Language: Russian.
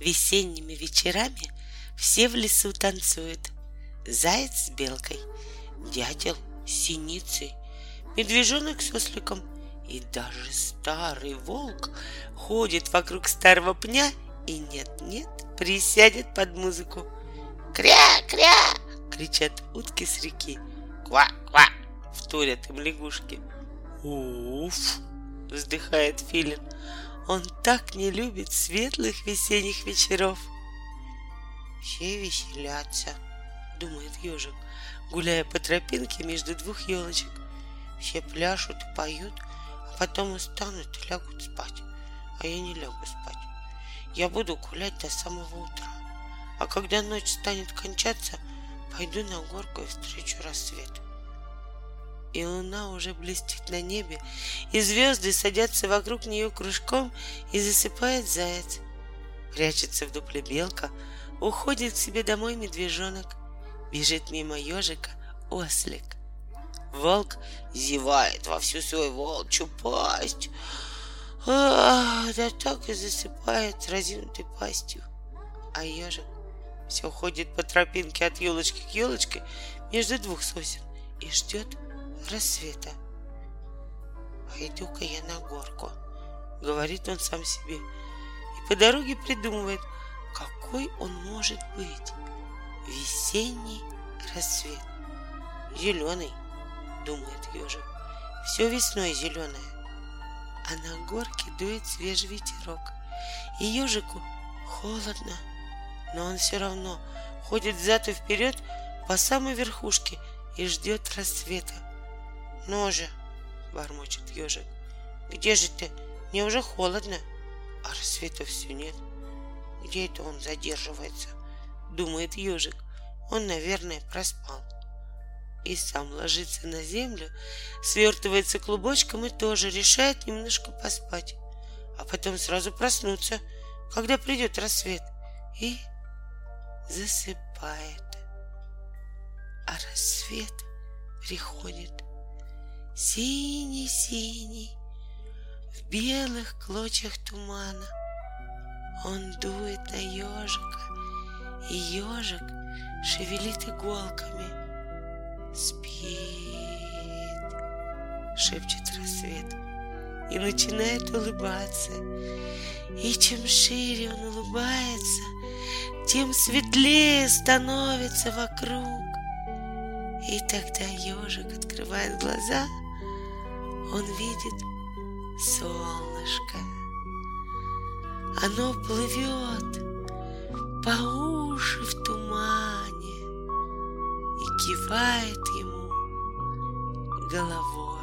Весенними вечерами все в лесу танцуют. Заяц с белкой, дятел с синицей, медвежонок с осликом и даже старый волк ходит вокруг старого пня и нет-нет присядет под музыку. «Кря-кря!» — кричат утки с реки. «Ква-ква!» — вторят им лягушки. «Уф!» — вздыхает филин. Он так не любит светлых весенних вечеров. Все веселятся, думает ежик, гуляя по тропинке между двух елочек. Все пляшут и поют, а потом устанут и лягут спать. А я не лягу спать. Я буду гулять до самого утра. А когда ночь станет кончаться, пойду на горку и встречу рассвет. И луна уже блестит на небе, и звезды садятся вокруг нее кружком, и засыпает заяц. Прячется в дупле белка, уходит к себе домой медвежонок, бежит мимо ежика ослик. Волк зевает во всю свою волчью пасть. А, да так и засыпает разинутой пастью. А ежик все ходит по тропинке от елочки к елочке между двух сосен и ждет рассвета. Пойду-ка я на горку, говорит он сам себе, и по дороге придумывает, какой он может быть. Весенний рассвет. Зеленый, думает ежик. Все весной зеленое. А на горке дует свежий ветерок. И ежику холодно, но он все равно ходит взад и вперед по самой верхушке и ждет рассвета. Ну же, бормочет ежик, где же ты? Мне уже холодно, а рассвета все нет. Где это он задерживается? Думает ежик. Он, наверное, проспал. И сам ложится на землю, свертывается клубочком и тоже решает немножко поспать, а потом сразу проснуться, когда придет рассвет, и засыпает. А рассвет приходит синий-синий, в белых клочьях тумана. Он дует на ежика, и ежик шевелит иголками. Спит, шепчет рассвет, и начинает улыбаться. И чем шире он улыбается, тем светлее становится вокруг. И тогда ежик открывает глаза, он видит солнышко. Оно плывет по уши в тумане и кивает ему головой.